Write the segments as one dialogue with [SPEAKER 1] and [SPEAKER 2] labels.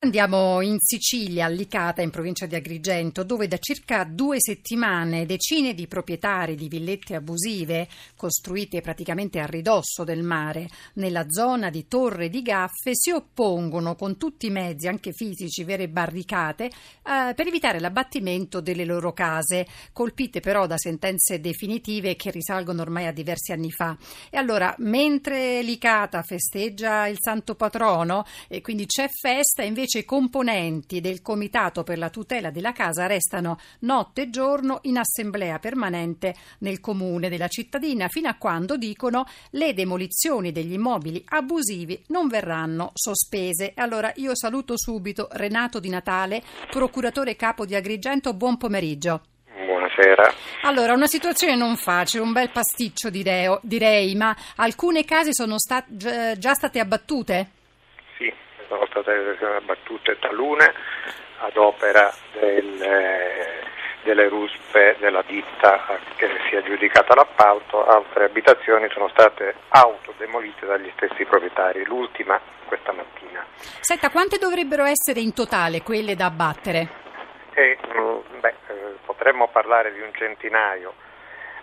[SPEAKER 1] Andiamo in Sicilia, a Licata, in provincia di Agrigento, dove da circa due settimane decine di proprietari di villette abusive, costruite praticamente a ridosso del mare, nella zona di Torre di Gaffe, si oppongono con tutti i mezzi, anche fisici, vere barricate, eh, per evitare l'abbattimento delle loro case, colpite però da sentenze definitive che risalgono ormai a diversi anni fa. E allora, mentre Licata festeggia il santo patrono, e quindi c'è festa, invece invece componenti del Comitato per la tutela della casa restano notte e giorno in assemblea permanente nel comune della cittadina fino a quando, dicono, le demolizioni degli immobili abusivi non verranno sospese. Allora io saluto subito Renato Di Natale, procuratore capo di Agrigento, buon pomeriggio.
[SPEAKER 2] Buonasera.
[SPEAKER 1] Allora, una situazione non facile, un bel pasticcio direi, direi ma alcune case sono stat- già state abbattute?
[SPEAKER 2] Sono state abbattute talune ad opera del, delle ruspe della ditta che si è aggiudicata l'appalto, altre abitazioni sono state autodemolite dagli stessi proprietari, l'ultima questa mattina.
[SPEAKER 1] Senta, quante dovrebbero essere in totale quelle da abbattere?
[SPEAKER 2] E, mm, beh, eh, potremmo parlare di un centinaio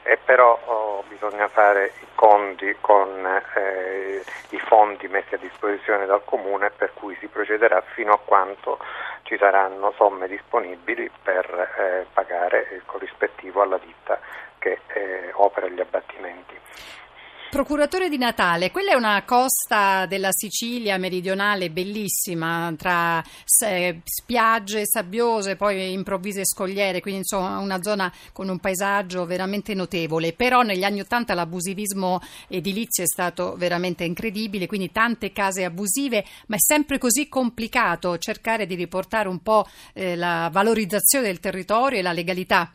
[SPEAKER 2] e però oh, bisogna fare i conti con eh, i fondi messi a disposizione dal Comune per cui si procederà fino a quanto ci saranno somme disponibili per eh, pagare il corrispettivo alla ditta che eh, opera gli abbattimenti.
[SPEAKER 1] Procuratore di Natale, quella è una costa della Sicilia meridionale bellissima, tra spiagge sabbiose, poi improvvise scogliere, quindi insomma una zona con un paesaggio veramente notevole. Però negli anni Ottanta l'abusivismo edilizio è stato veramente incredibile, quindi tante case abusive, ma è sempre così complicato cercare di riportare un po' eh, la valorizzazione del territorio e la legalità.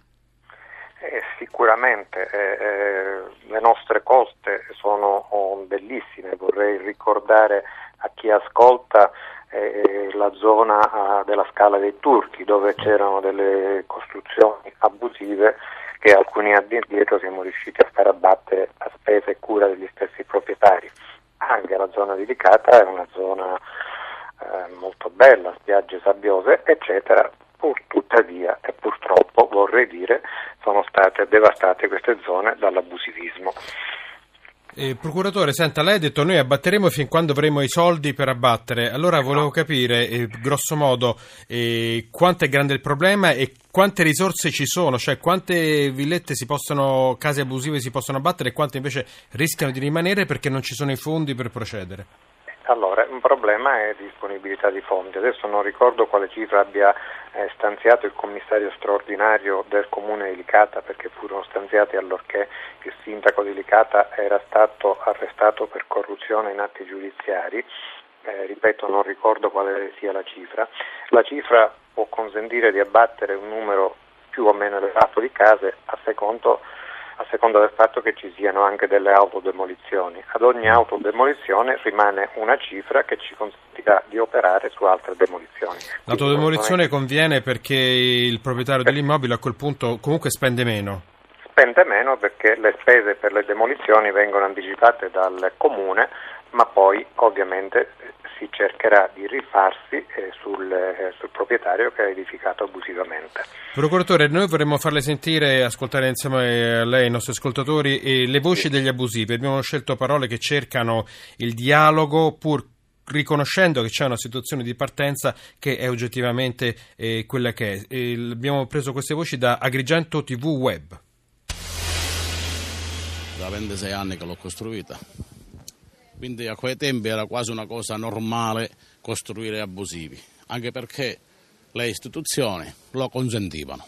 [SPEAKER 2] Eh, sicuramente eh, eh, le nostre coste sono oh, bellissime, vorrei ricordare a chi ascolta eh, la zona ah, della Scala dei Turchi dove c'erano delle costruzioni abusive che alcuni anni indietro siamo riusciti a far abbattere a spese e cura degli stessi proprietari. Anche la zona dedicata è una zona eh, molto bella, spiagge sabbiose, eccetera, pur tuttavia e purtroppo vorrei dire sono state devastate queste zone dall'abusivismo.
[SPEAKER 3] Eh, procuratore, senta, lei ha detto noi abbatteremo fin quando avremo i soldi per abbattere. Allora volevo capire, eh, grosso modo, eh, quanto è grande il problema e quante risorse ci sono, cioè quante villette si possono, case abusive si possono abbattere e quante invece rischiano di rimanere perché non ci sono i fondi per procedere.
[SPEAKER 2] Allora, un problema è disponibilità di fondi. Adesso non ricordo quale cifra abbia eh, stanziato il commissario straordinario del comune di Licata perché furono stanziati allorché il sindaco di Licata era stato arrestato per corruzione in atti giudiziari. Eh, ripeto, non ricordo quale sia la cifra. La cifra può consentire di abbattere un numero più o meno elevato di case a secondo a seconda del fatto che ci siano anche delle autodemolizioni. Ad ogni autodemolizione rimane una cifra che ci consentirà di operare su altre demolizioni.
[SPEAKER 3] L'autodemolizione conviene perché il proprietario dell'immobile a quel punto comunque spende meno?
[SPEAKER 2] Spende meno perché le spese per le demolizioni vengono anticipate dal comune, ma poi ovviamente si cercherà di rifarsi eh, sul, eh, sul, proprietario che ha edificato abusivamente.
[SPEAKER 3] Procuratore, noi vorremmo farle sentire, ascoltare insieme a lei, ai nostri ascoltatori, eh, le voci degli abusivi. Abbiamo scelto parole che cercano il dialogo pur riconoscendo che c'è una situazione di partenza che è oggettivamente eh, quella che è. E abbiamo preso queste voci da Agrigento TV Web.
[SPEAKER 4] Da 26 anni che l'ho costruita quindi a quei tempi era quasi una cosa normale costruire abusivi, anche perché le istituzioni lo consentivano.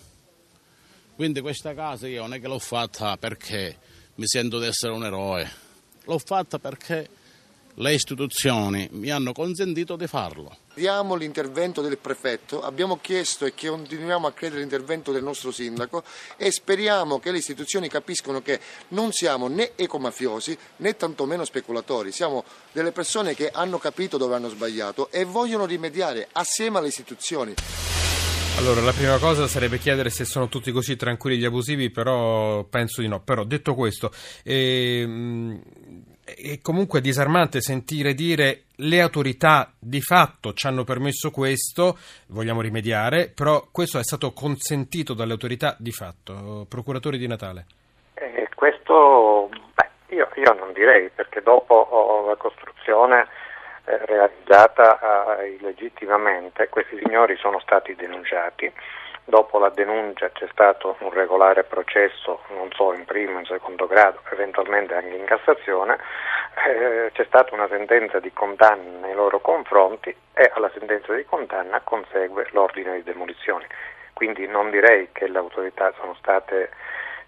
[SPEAKER 4] Quindi questa casa io non è che l'ho fatta perché mi sento di essere un eroe, l'ho fatta perché le istituzioni mi hanno consentito di farlo.
[SPEAKER 5] Diamo l'intervento del prefetto, abbiamo chiesto e continuiamo a credere l'intervento del nostro sindaco e speriamo che le istituzioni capiscono che non siamo né ecomafiosi né tantomeno speculatori, siamo delle persone che hanno capito dove hanno sbagliato e vogliono rimediare assieme alle istituzioni.
[SPEAKER 3] Allora, la prima cosa sarebbe chiedere se sono tutti così tranquilli gli abusivi, però penso di no. Però detto questo, ehm, è comunque disarmante sentire dire le autorità di fatto ci hanno permesso questo, vogliamo rimediare, però questo è stato consentito dalle autorità di fatto. Procuratori di Natale.
[SPEAKER 2] Eh, questo beh, io, io, non direi perché dopo oh, la costruzione eh, realizzata eh, illegittimamente questi signori sono stati denunciati dopo la denuncia c'è stato un regolare processo, non so in primo, in secondo grado, eventualmente anche in Cassazione, eh, c'è stata una sentenza di condanna nei loro confronti e alla sentenza di condanna consegue l'ordine di demolizione. Quindi non direi che le autorità sono state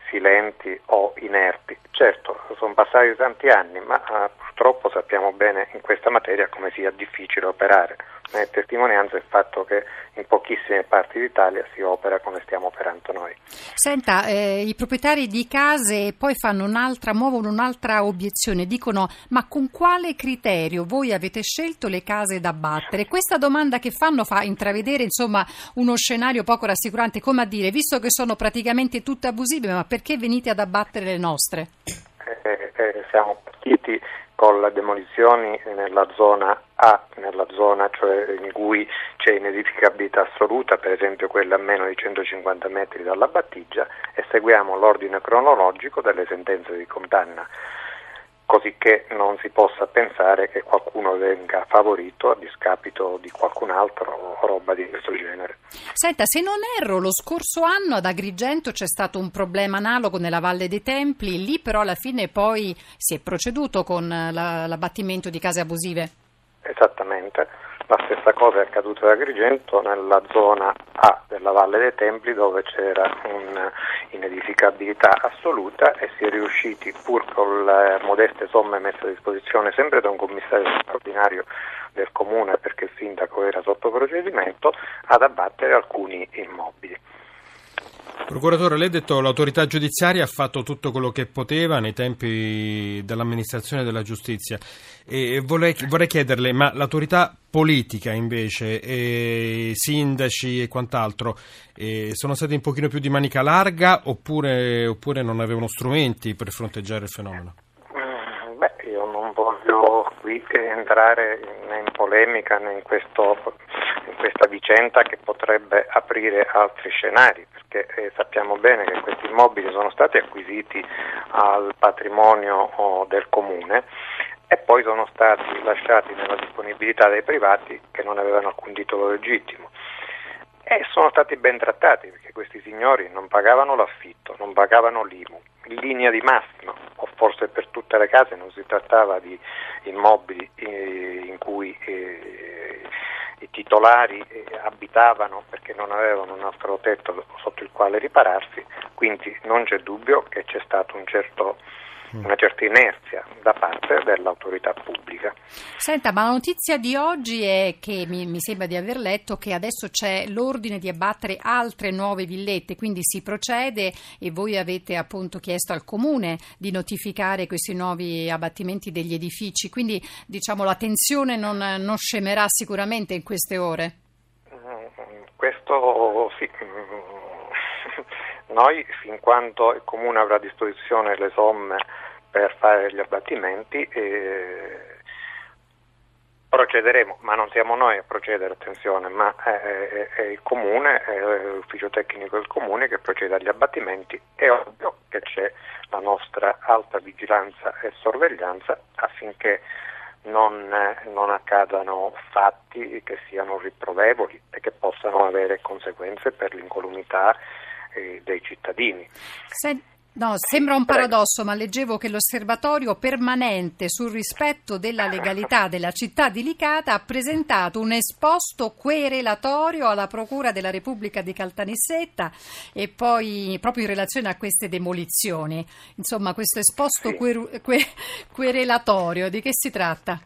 [SPEAKER 2] silenti o inerti. Certo, sono passati tanti anni, ma eh, purtroppo sappiamo bene in questa materia come sia difficile operare. Ne è testimonianza il fatto che pochissime parti d'Italia si opera come stiamo operando noi.
[SPEAKER 1] Senta, eh, i proprietari di case poi fanno un'altra, muovono un'altra obiezione, dicono ma con quale criterio voi avete scelto le case da battere? Questa domanda che fanno fa intravedere insomma uno scenario poco rassicurante, come a dire, visto che sono praticamente tutte abusive, ma perché venite ad abbattere le nostre?
[SPEAKER 2] Eh, eh, siamo partiti con le demolizioni nella zona A, nella zona cioè in cui c'è inedificabilità assoluta, per esempio quella a meno di 150 metri dalla battigia, e seguiamo l'ordine cronologico delle sentenze di condanna così che non si possa pensare che qualcuno venga favorito a discapito di qualcun altro o roba di questo genere.
[SPEAKER 1] Senta, se non erro, lo scorso anno ad Agrigento c'è stato un problema analogo nella Valle dei Templi, lì però alla fine poi si è proceduto con la, l'abbattimento di case abusive.
[SPEAKER 2] Esattamente. La stessa cosa è accaduta ad Agrigento nella zona A della Valle dei Templi dove c'era un'inedificabilità assoluta e si è riusciti con le modeste somme messe a disposizione sempre da un commissario straordinario del comune perché il sindaco era sotto procedimento ad abbattere alcuni immobili.
[SPEAKER 3] Procuratore, lei ha detto che l'autorità giudiziaria ha fatto tutto quello che poteva nei tempi dell'amministrazione della giustizia e vorrei, vorrei chiederle, ma l'autorità politica invece, e sindaci e quant'altro, e sono stati un pochino più di manica larga oppure, oppure non avevano strumenti per fronteggiare il fenomeno?
[SPEAKER 2] Mm, beh, io non voglio qui entrare in polemica in, questo, in questa vicenda che potrebbe aprire altri scenari perché eh, sappiamo bene che questi immobili sono stati acquisiti al patrimonio oh, del comune e poi sono stati lasciati nella disponibilità dei privati che non avevano alcun titolo legittimo. E sono stati ben trattati perché questi signori non pagavano l'affitto, non pagavano l'IMU, in linea di massima, o forse per tutte le case non si trattava di immobili eh, in cui eh, i titolari eh, abitavano perché non avevano un altro tetto sotto il quale ripararsi, quindi non c'è dubbio che c'è stato un certo una certa inerzia da parte dell'autorità pubblica.
[SPEAKER 1] Senta, ma la notizia di oggi è che mi, mi, sembra di aver letto che adesso c'è l'ordine di abbattere altre nuove villette, quindi si procede e voi avete appunto chiesto al comune di notificare questi nuovi abbattimenti degli edifici, quindi diciamo la tensione non, non scemerà sicuramente in queste ore.
[SPEAKER 2] Questo sì. Noi, fin quando il Comune avrà a disposizione le somme per fare gli abbattimenti procederemo, ma non siamo noi a procedere, attenzione, ma è, è, è il Comune, è l'ufficio tecnico del Comune che procede agli abbattimenti. È ovvio che c'è la nostra alta vigilanza e sorveglianza affinché non, non, accadano fatti che siano riprovevoli e che possano avere conseguenze per l'incolumità eh, dei cittadini.
[SPEAKER 1] Se... No, sembra un paradosso, ma leggevo che l'osservatorio permanente sul rispetto della legalità della città di Licata ha presentato un esposto querelatorio alla Procura della Repubblica di Caltanissetta e poi proprio in relazione a queste demolizioni. Insomma, questo esposto quer- que- querelatorio, di che si tratta?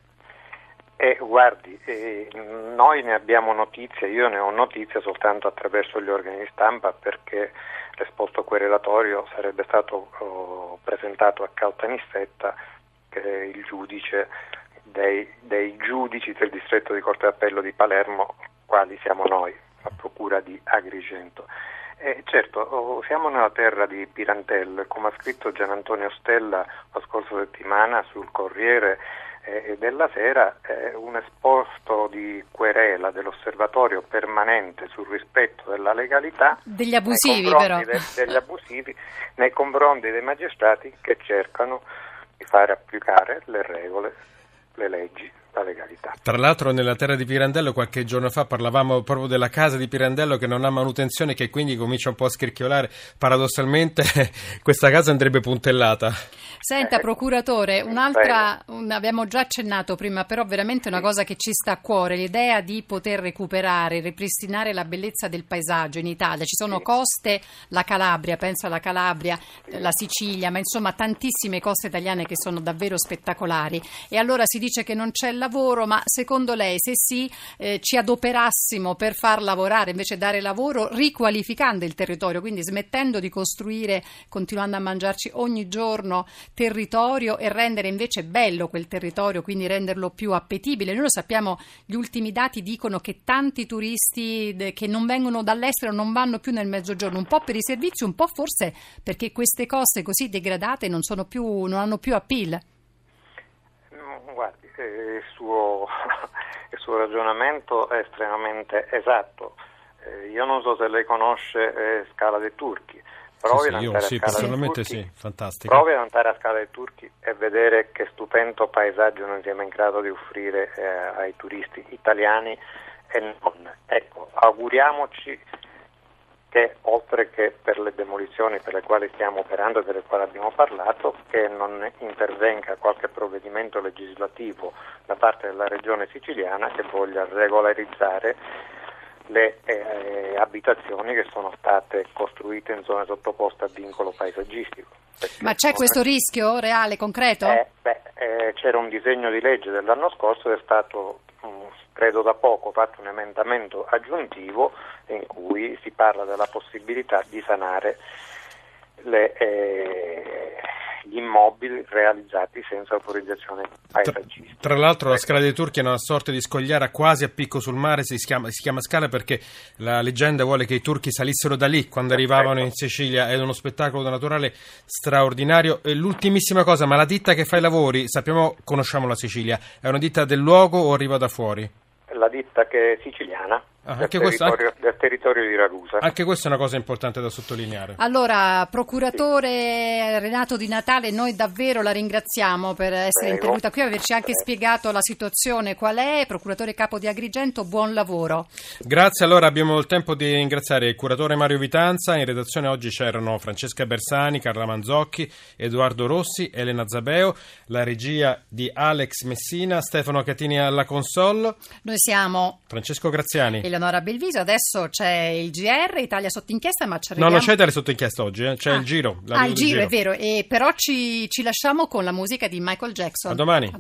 [SPEAKER 2] Eh, guardi, eh, noi ne abbiamo notizia, io ne ho notizia soltanto attraverso gli organi di stampa perché l'esposto querelatorio sarebbe stato oh, presentato a Caltanissetta, che è il giudice dei, dei giudici del distretto di Corte d'Appello di Palermo, quali siamo noi, la Procura di Agrigento. Eh, certo, oh, siamo nella terra di Pirantello e come ha scritto Gian Antonio Stella la scorsa settimana sul Corriere della Sera eh, un esposto di querela dell'osservatorio permanente sul rispetto della legalità
[SPEAKER 1] degli abusivi però.
[SPEAKER 2] de, degli abusivi nei confronti dei magistrati che cercano di fare applicare le regole, le leggi la legalità.
[SPEAKER 3] Tra l'altro nella terra di Pirandello qualche giorno fa parlavamo proprio della casa di Pirandello che non ha manutenzione che quindi comincia un po' a scricchiolare. Paradossalmente questa casa andrebbe puntellata.
[SPEAKER 1] Senta eh, procuratore, un'altra, un, abbiamo già accennato prima, però veramente una cosa che ci sta a cuore, l'idea di poter recuperare, ripristinare la bellezza del paesaggio in Italia. Ci sono coste, la Calabria, penso alla Calabria, la Sicilia, ma insomma tantissime coste italiane che sono davvero spettacolari. E allora si dice che non c'è il lavoro, ma secondo lei se sì eh, ci adoperassimo per far lavorare, invece dare lavoro, riqualificando il territorio, quindi smettendo di costruire, continuando a mangiarci ogni giorno territorio e rendere invece bello quel territorio, quindi renderlo più appetibile. Noi lo sappiamo, gli ultimi dati dicono che tanti turisti che non vengono dall'estero non vanno più nel mezzogiorno, un po' per i servizi, un po' forse perché queste coste così degradate non, più, non hanno più appeal
[SPEAKER 2] il suo, il suo ragionamento è estremamente esatto. Eh, io non so se lei conosce eh, Scala dei Turchi.
[SPEAKER 3] Provi, sì, sì, io, sì, personalmente Turchi,
[SPEAKER 2] provi ad andare a Scala dei Turchi e vedere che stupendo paesaggio noi siamo in grado di offrire eh, ai turisti italiani e non. Ecco, auguriamoci che oltre che per le demolizioni per le quali stiamo operando e delle quali abbiamo parlato, che non intervenga qualche provvedimento legislativo da parte della Regione siciliana che voglia regolarizzare le eh, abitazioni che sono state costruite in zone sottoposte a vincolo paesaggistico.
[SPEAKER 1] Ma c'è questo rischio reale, concreto?
[SPEAKER 2] Eh, beh, eh, c'era un disegno di legge dell'anno scorso ed è stato credo da poco, fatto un emendamento aggiuntivo in cui si parla della possibilità di sanare le, eh, gli immobili realizzati senza autorizzazione paesaggistica.
[SPEAKER 3] Tra, tra l'altro la Scala dei Turchi è una sorta di scogliera quasi a picco sul mare, si chiama, si chiama Scala perché la leggenda vuole che i turchi salissero da lì quando arrivavano in Sicilia, è uno spettacolo naturale straordinario. E l'ultimissima cosa, ma la ditta che fa i lavori, sappiamo, conosciamo la Sicilia, è una ditta del luogo o arriva da fuori?
[SPEAKER 2] La ditta che è siciliana. Ah, del, territorio, questo, del, territorio, di Ragusa.
[SPEAKER 3] Anche questa è una cosa importante da sottolineare.
[SPEAKER 1] Allora, procuratore Renato Di Natale, noi davvero la ringraziamo per essere Prego. intervenuta qui, averci anche Prego. spiegato la situazione qual è. Procuratore capo di Agrigento, buon lavoro.
[SPEAKER 3] Grazie, allora abbiamo il tempo di ringraziare il curatore Mario Vitanza. In redazione oggi c'erano Francesca Bersani, Carla Manzocchi, Edoardo Rossi, Elena Zabeo, la regia di Alex Messina, Stefano Catini alla console.
[SPEAKER 1] Noi siamo
[SPEAKER 3] Francesco Graziani.
[SPEAKER 1] Eleonora Belviso, adesso c'è il GR, Italia sotto inchiesta, ma ci arriviamo...
[SPEAKER 3] No, non c'è Italia sotto inchiesta oggi, eh? c'è
[SPEAKER 1] ah.
[SPEAKER 3] il giro.
[SPEAKER 1] Ah, il giro, giro, è vero, e però ci, ci lasciamo con la musica di Michael Jackson.
[SPEAKER 3] A domani.